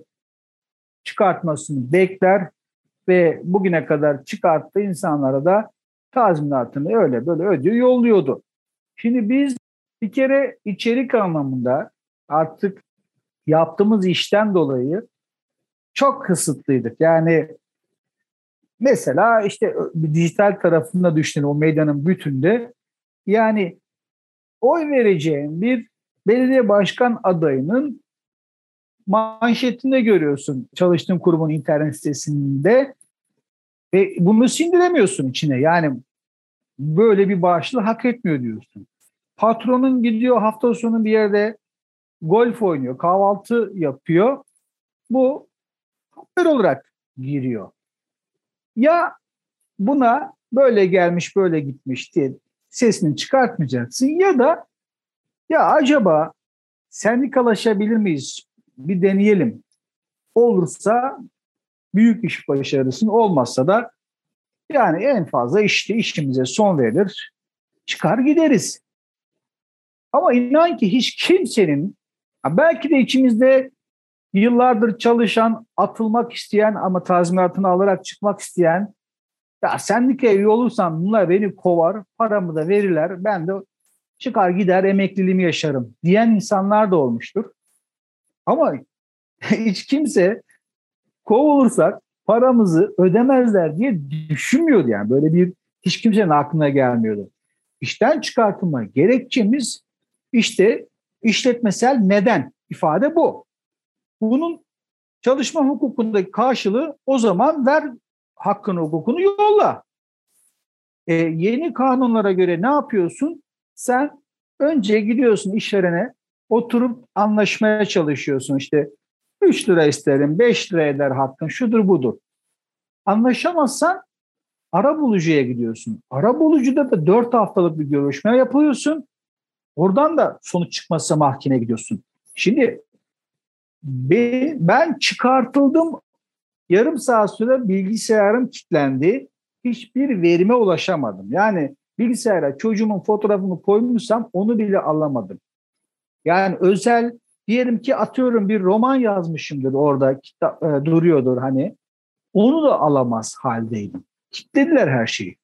çıkartmasını bekler ve bugüne kadar çıkarttığı insanlara da tazminatını öyle böyle ödüyor, yolluyordu. Şimdi biz bir kere içerik anlamında artık yaptığımız işten dolayı çok kısıtlıydık. Yani mesela işte dijital tarafında düşünün o medyanın bütünde yani oy vereceğin bir belediye başkan adayının manşetinde görüyorsun çalıştığın kurumun internet sitesinde ve bunu sindiremiyorsun içine. Yani böyle bir bağışlı hak etmiyor diyorsun. Patronun gidiyor hafta sonu bir yerde golf oynuyor, kahvaltı yapıyor. Bu haber olarak giriyor. Ya buna böyle gelmiş böyle gitmiş diye sesini çıkartmayacaksın ya da ya acaba sendikalaşabilir miyiz? Bir deneyelim. Olursa büyük iş başarısın, olmazsa da yani en fazla işte işimize son verilir, çıkar gideriz. Ama inan ki hiç kimsenin, belki de içimizde yıllardır çalışan, atılmak isteyen ama tazminatını alarak çıkmak isteyen, ya sendikaya üye olursam bunlar beni kovar, paramı da verirler, ben de çıkar gider emekliliğimi yaşarım diyen insanlar da olmuştur. Ama hiç kimse kovulursak paramızı ödemezler diye düşünmüyordu yani. Böyle bir hiç kimsenin aklına gelmiyordu. İşten çıkartılma gerekçemiz işte işletmesel neden ifade bu. Bunun çalışma hukukundaki karşılığı o zaman ver hakkını hukukunu yolla. Ee, yeni kanunlara göre ne yapıyorsun? Sen önce gidiyorsun işverene oturup anlaşmaya çalışıyorsun. İşte 3 lira isterim, 5 lira eder hakkın, şudur budur. Anlaşamazsan ara bulucuya gidiyorsun. Ara bulucuda da 4 haftalık bir görüşme yapıyorsun. Oradan da sonuç çıkmazsa mahkemeye gidiyorsun. Şimdi ben çıkartıldım. Yarım saat süre bilgisayarım kilitlendi. hiçbir verime ulaşamadım. Yani bilgisayara çocuğumun fotoğrafını koymuşsam onu bile alamadım. Yani özel diyelim ki atıyorum bir roman yazmışımdır orada kitap e, duruyordur hani. Onu da alamaz haldeydim. Kitlediler her şeyi.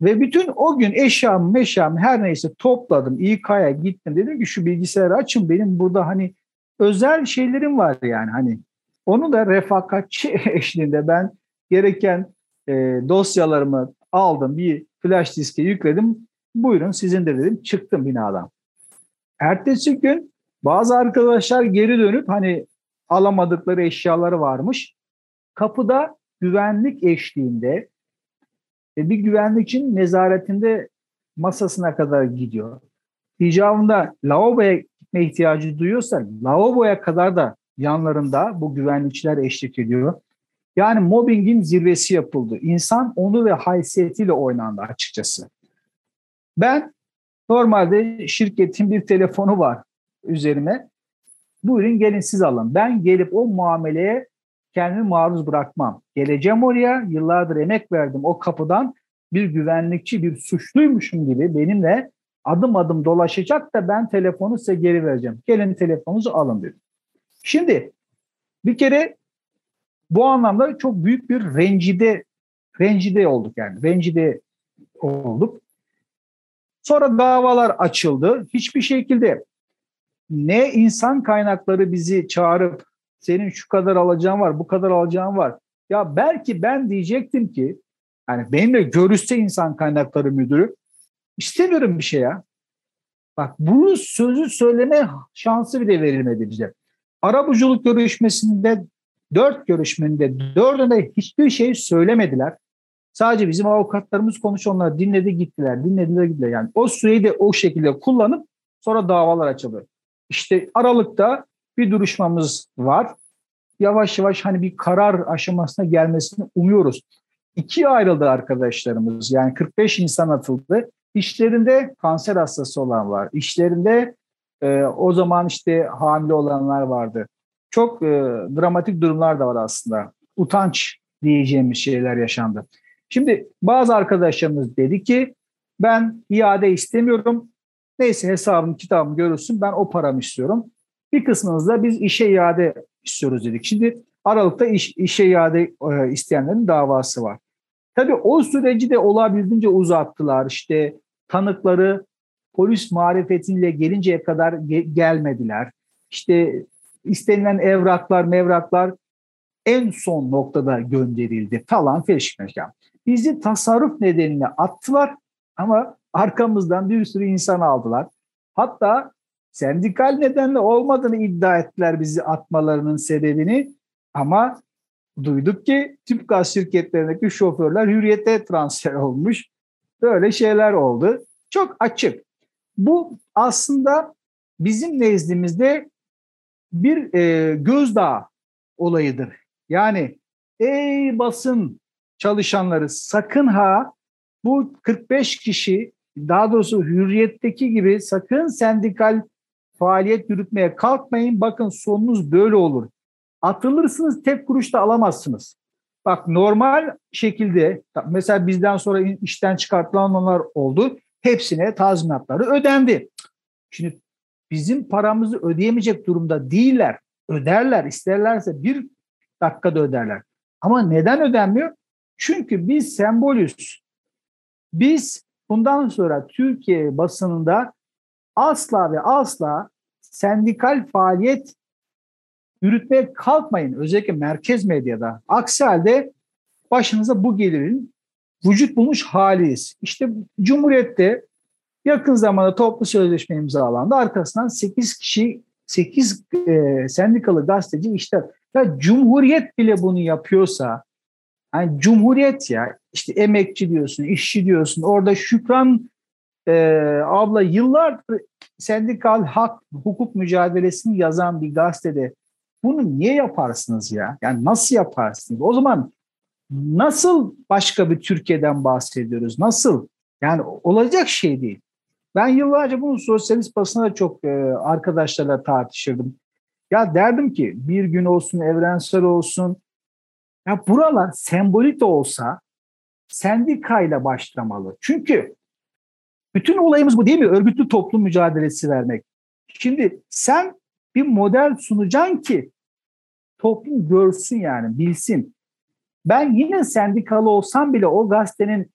Ve bütün o gün eşyamı meşyamı her neyse topladım. İK'ya gittim. Dedim ki şu bilgisayarı açın benim burada hani özel şeylerim var yani hani. Onu da refakatçi eşliğinde ben gereken e, dosyalarımı aldım. Bir flash diske yükledim. Buyurun sizin de dedim. Çıktım binadan. Ertesi gün bazı arkadaşlar geri dönüp hani alamadıkları eşyaları varmış. Kapıda güvenlik eşliğinde e, bir güvenlikçinin nezaretinde masasına kadar gidiyor. İcabında lavaboya gitme ihtiyacı duyuyorsa lavaboya kadar da yanlarında bu güvenlikçiler eşlik ediyor. Yani mobbingin zirvesi yapıldı. İnsan onu ve haysiyetiyle oynandı açıkçası. Ben normalde şirketin bir telefonu var üzerime. Buyurun gelin siz alın. Ben gelip o muameleye kendimi maruz bırakmam. Geleceğim oraya, yıllardır emek verdim o kapıdan bir güvenlikçi, bir suçluymuşum gibi benimle adım adım dolaşacak da ben telefonu size geri vereceğim. Gelin telefonunuzu alın dedim. Şimdi bir kere bu anlamda çok büyük bir rencide rencide olduk yani. Rencide olduk. Sonra davalar açıldı. Hiçbir şekilde ne insan kaynakları bizi çağırıp senin şu kadar alacağın var, bu kadar alacağın var. Ya belki ben diyecektim ki yani benimle görüşse insan kaynakları müdürü istemiyorum bir şey ya. Bak bunu sözü söyleme şansı bile verilmedi bize. Arabuculuk görüşmesinde dört görüşmende dördünde hiçbir şey söylemediler. Sadece bizim avukatlarımız konuş onları dinledi gittiler, dinlediler gittiler. Yani o süreyi de o şekilde kullanıp sonra davalar açıldı. İşte Aralık'ta bir duruşmamız var. Yavaş yavaş hani bir karar aşamasına gelmesini umuyoruz. İkiye ayrıldı arkadaşlarımız. Yani 45 insan atıldı. İşlerinde kanser hastası olan var. İşlerinde e, o zaman işte hamile olanlar vardı. Çok e, dramatik durumlar da var aslında. Utanç diyeceğimiz şeyler yaşandı. Şimdi bazı arkadaşlarımız dedi ki ben iade istemiyorum. Neyse hesabım kitabım görülsün ben o paramı istiyorum. Bir kısmınız da biz işe iade istiyoruz dedik. Şimdi Aralık'ta iş, işe iade e, isteyenlerin davası var. Tabii o süreci de olabildiğince uzattılar. İşte tanıkları polis marifetiyle gelinceye kadar ge- gelmediler. İşte istenilen evraklar, mevraklar en son noktada gönderildi falan feşmekan. Bizi tasarruf nedeniyle attılar ama arkamızdan bir sürü insan aldılar. Hatta sendikal nedenle olmadığını iddia ettiler bizi atmalarının sebebini ama duyduk ki tüp gaz şirketlerindeki şoförler hürriyete transfer olmuş. Böyle şeyler oldu. Çok açık. Bu aslında bizim nezdimizde bir e, gözdağı olayıdır. Yani ey basın çalışanları sakın ha bu 45 kişi daha doğrusu hürriyetteki gibi sakın sendikal faaliyet yürütmeye kalkmayın. Bakın sonunuz böyle olur. Atılırsınız tek kuruş da alamazsınız. Bak normal şekilde mesela bizden sonra işten çıkartılanlar oldu. Hepsine tazminatları ödendi. Şimdi bizim paramızı ödeyemeyecek durumda değiller. Öderler isterlerse bir dakikada öderler. Ama neden ödenmiyor? Çünkü biz sembolüz. Biz bundan sonra Türkiye basınında asla ve asla sendikal faaliyet yürütmeye kalkmayın. Özellikle merkez medyada. Aksi halde başınıza bu gelirin vücut bulmuş haliyiz. İşte Cumhuriyet'te yakın zamanda toplu sözleşme imzalandı. Arkasından 8 kişi 8 e, sendikalı gazeteci işte ya Cumhuriyet bile bunu yapıyorsa yani Cumhuriyet ya işte emekçi diyorsun, işçi diyorsun. Orada Şükran e, abla yıllardır sendikal hak, hukuk mücadelesini yazan bir gazetede bunu niye yaparsınız ya? Yani nasıl yaparsınız? O zaman nasıl başka bir Türkiye'den bahsediyoruz? Nasıl? Yani olacak şey değil. Ben yıllarca bunu sosyalist basına çok e, arkadaşlarla tartışırdım. Ya derdim ki bir gün olsun, evrensel olsun. Ya buralar sembolik de olsa sendikayla başlamalı. Çünkü bütün olayımız bu değil mi? Örgütlü toplum mücadelesi vermek. Şimdi sen bir model sunacaksın ki toplum görsün yani bilsin. Ben yine sendikalı olsam bile o gazetenin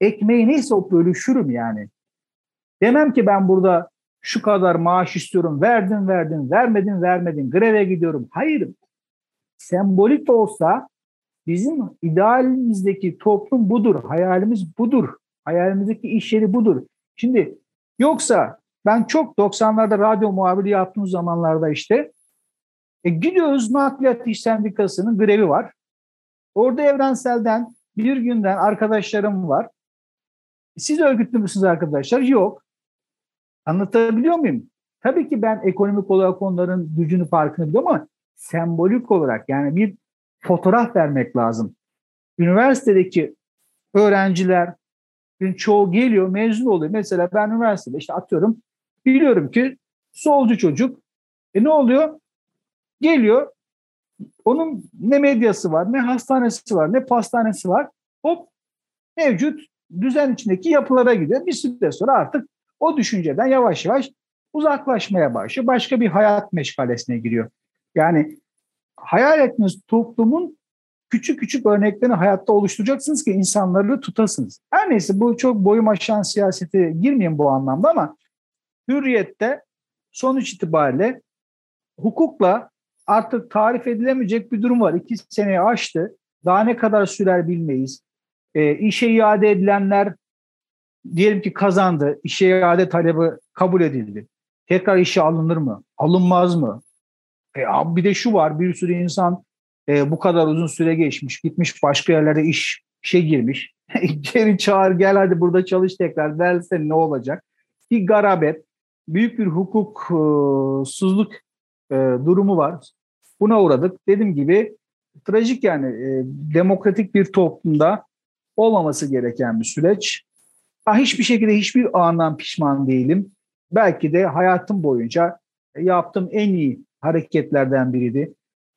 ekmeği neyse o bölüşürüm yani. Demem ki ben burada şu kadar maaş istiyorum, verdim verdim, vermedin vermedin, greve gidiyorum. Hayır, sembolik olsa bizim idealimizdeki toplum budur, hayalimiz budur, hayalimizdeki iş yeri budur. Şimdi yoksa ben çok 90'larda radyo muhabiri yaptığım zamanlarda işte e, gidiyoruz Nakliyat İş Sendikası'nın grevi var. Orada Evrensel'den bir günden arkadaşlarım var. Siz örgütlü müsünüz arkadaşlar? Yok. Anlatabiliyor muyum? Tabii ki ben ekonomik olarak onların gücünü farkını biliyorum ama sembolik olarak yani bir fotoğraf vermek lazım. Üniversitedeki öğrenciler çoğu geliyor mezun oluyor. Mesela ben üniversitede işte atıyorum biliyorum ki solcu çocuk. E ne oluyor? Geliyor onun ne medyası var, ne hastanesi var, ne pastanesi var. Hop mevcut düzen içindeki yapılara gidiyor. Bir süre sonra artık o düşünceden yavaş yavaş uzaklaşmaya başlıyor. Başka bir hayat meşgalesine giriyor. Yani hayal ettiğiniz toplumun küçük küçük örneklerini hayatta oluşturacaksınız ki insanları tutasınız. Her neyse bu çok boyum aşan siyasete girmeyeyim bu anlamda ama hürriyette sonuç itibariyle hukukla artık tarif edilemeyecek bir durum var. İki seneyi aştı. Daha ne kadar sürer bilmeyiz. E, işe iade edilenler diyelim ki kazandı. İşe iade talebi kabul edildi. Tekrar işe alınır mı? Alınmaz mı? E, bir de şu var. Bir sürü insan e, bu kadar uzun süre geçmiş. Gitmiş başka yerlere iş işe girmiş. Geri çağır gel hadi burada çalış tekrar dersen ne olacak? Bir garabet, büyük bir hukuksuzluk e, durumu var. Buna uğradık. Dediğim gibi trajik yani e, demokratik bir toplumda olmaması gereken bir süreç. Ha, hiçbir şekilde hiçbir andan pişman değilim. Belki de hayatım boyunca yaptığım en iyi hareketlerden biriydi.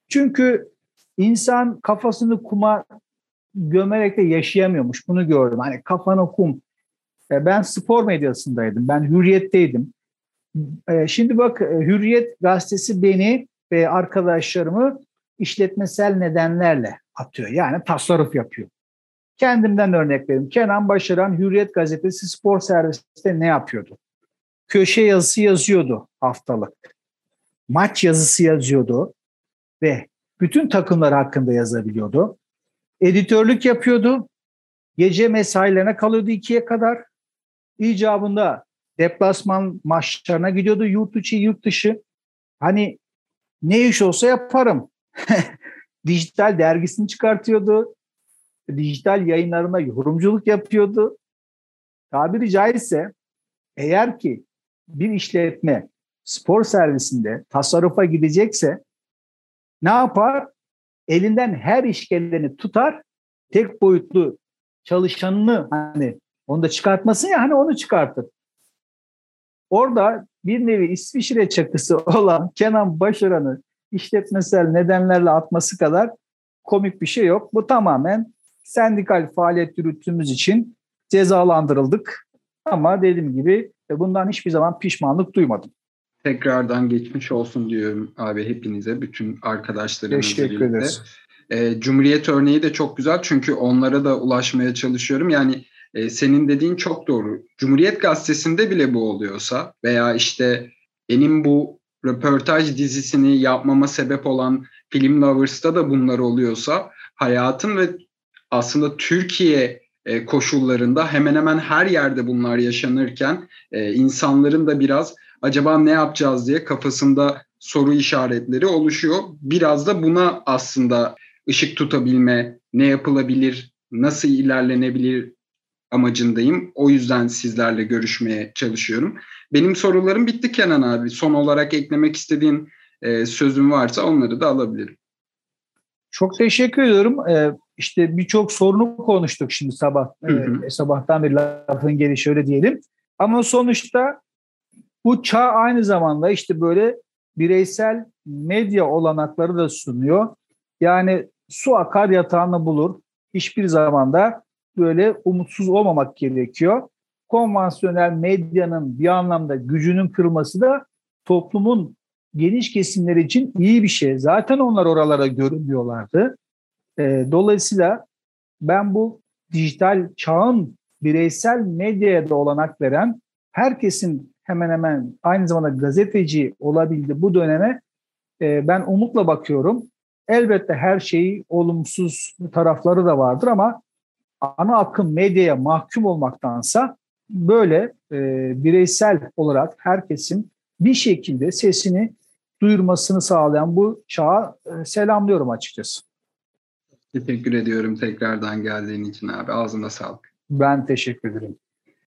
Çünkü insan kafasını kuma gömerek de yaşayamıyormuş. Bunu gördüm. Hani kafanı kum. E, ben spor medyasındaydım. Ben hürriyetteydim. E, şimdi bak e, Hürriyet gazetesi beni ve arkadaşlarımı işletmesel nedenlerle atıyor. Yani tasarruf yapıyor. Kendimden örnek vereyim. Kenan Başaran Hürriyet Gazetesi spor servisinde ne yapıyordu? Köşe yazısı yazıyordu haftalık. Maç yazısı yazıyordu ve bütün takımlar hakkında yazabiliyordu. Editörlük yapıyordu. Gece mesailerine kalıyordu ikiye kadar. İcabında deplasman maçlarına gidiyordu yurt içi yurt dışı. Hani ne iş olsa yaparım. Dijital dergisini çıkartıyordu dijital yayınlarına yorumculuk yapıyordu. Tabiri caizse eğer ki bir işletme spor servisinde tasarrufa gidecekse ne yapar? Elinden her iş geleni tutar, tek boyutlu çalışanını hani onu da çıkartmasın ya hani onu çıkartır. Orada bir nevi İsviçre çakısı olan Kenan Başaran'ı işletmesel nedenlerle atması kadar komik bir şey yok. Bu tamamen sendikal faaliyet yürüttüğümüz için cezalandırıldık. Ama dediğim gibi e, bundan hiçbir zaman pişmanlık duymadım. Tekrardan geçmiş olsun diyorum abi hepinize, bütün arkadaşlarım Teşekkür ederiz. E, Cumhuriyet örneği de çok güzel çünkü onlara da ulaşmaya çalışıyorum. Yani e, senin dediğin çok doğru. Cumhuriyet Gazetesi'nde bile bu oluyorsa veya işte benim bu röportaj dizisini yapmama sebep olan Film Lovers'ta da bunlar oluyorsa hayatın ve aslında Türkiye e, koşullarında hemen hemen her yerde bunlar yaşanırken e, insanların da biraz acaba ne yapacağız diye kafasında soru işaretleri oluşuyor. Biraz da buna aslında ışık tutabilme, ne yapılabilir, nasıl ilerlenebilir amacındayım. O yüzden sizlerle görüşmeye çalışıyorum. Benim sorularım bitti Kenan abi. Son olarak eklemek istediğin e, sözün varsa onları da alabilirim. Çok teşekkür ediyorum. Ee, işte birçok sorunu konuştuk şimdi sabah. Hı hı. E, sabahtan bir lafın gelişi öyle diyelim. Ama sonuçta bu çağ aynı zamanda işte böyle bireysel medya olanakları da sunuyor. Yani su akar yatağını bulur. Hiçbir zamanda böyle umutsuz olmamak gerekiyor. Konvansiyonel medyanın bir anlamda gücünün kırılması da toplumun geniş kesimleri için iyi bir şey. Zaten onlar oralara görünüyorlardı. E, dolayısıyla ben bu dijital çağın bireysel medyaya da olanak veren herkesin hemen hemen aynı zamanda gazeteci olabildiği bu döneme e, ben umutla bakıyorum. Elbette her şeyi olumsuz tarafları da vardır ama ana akım medyaya mahkum olmaktansa böyle e, bireysel olarak herkesin bir şekilde sesini duyurmasını sağlayan bu çağa e, selamlıyorum açıkçası. Teşekkür ediyorum tekrardan geldiğin için abi. Ağzına sağlık. Ben teşekkür ederim.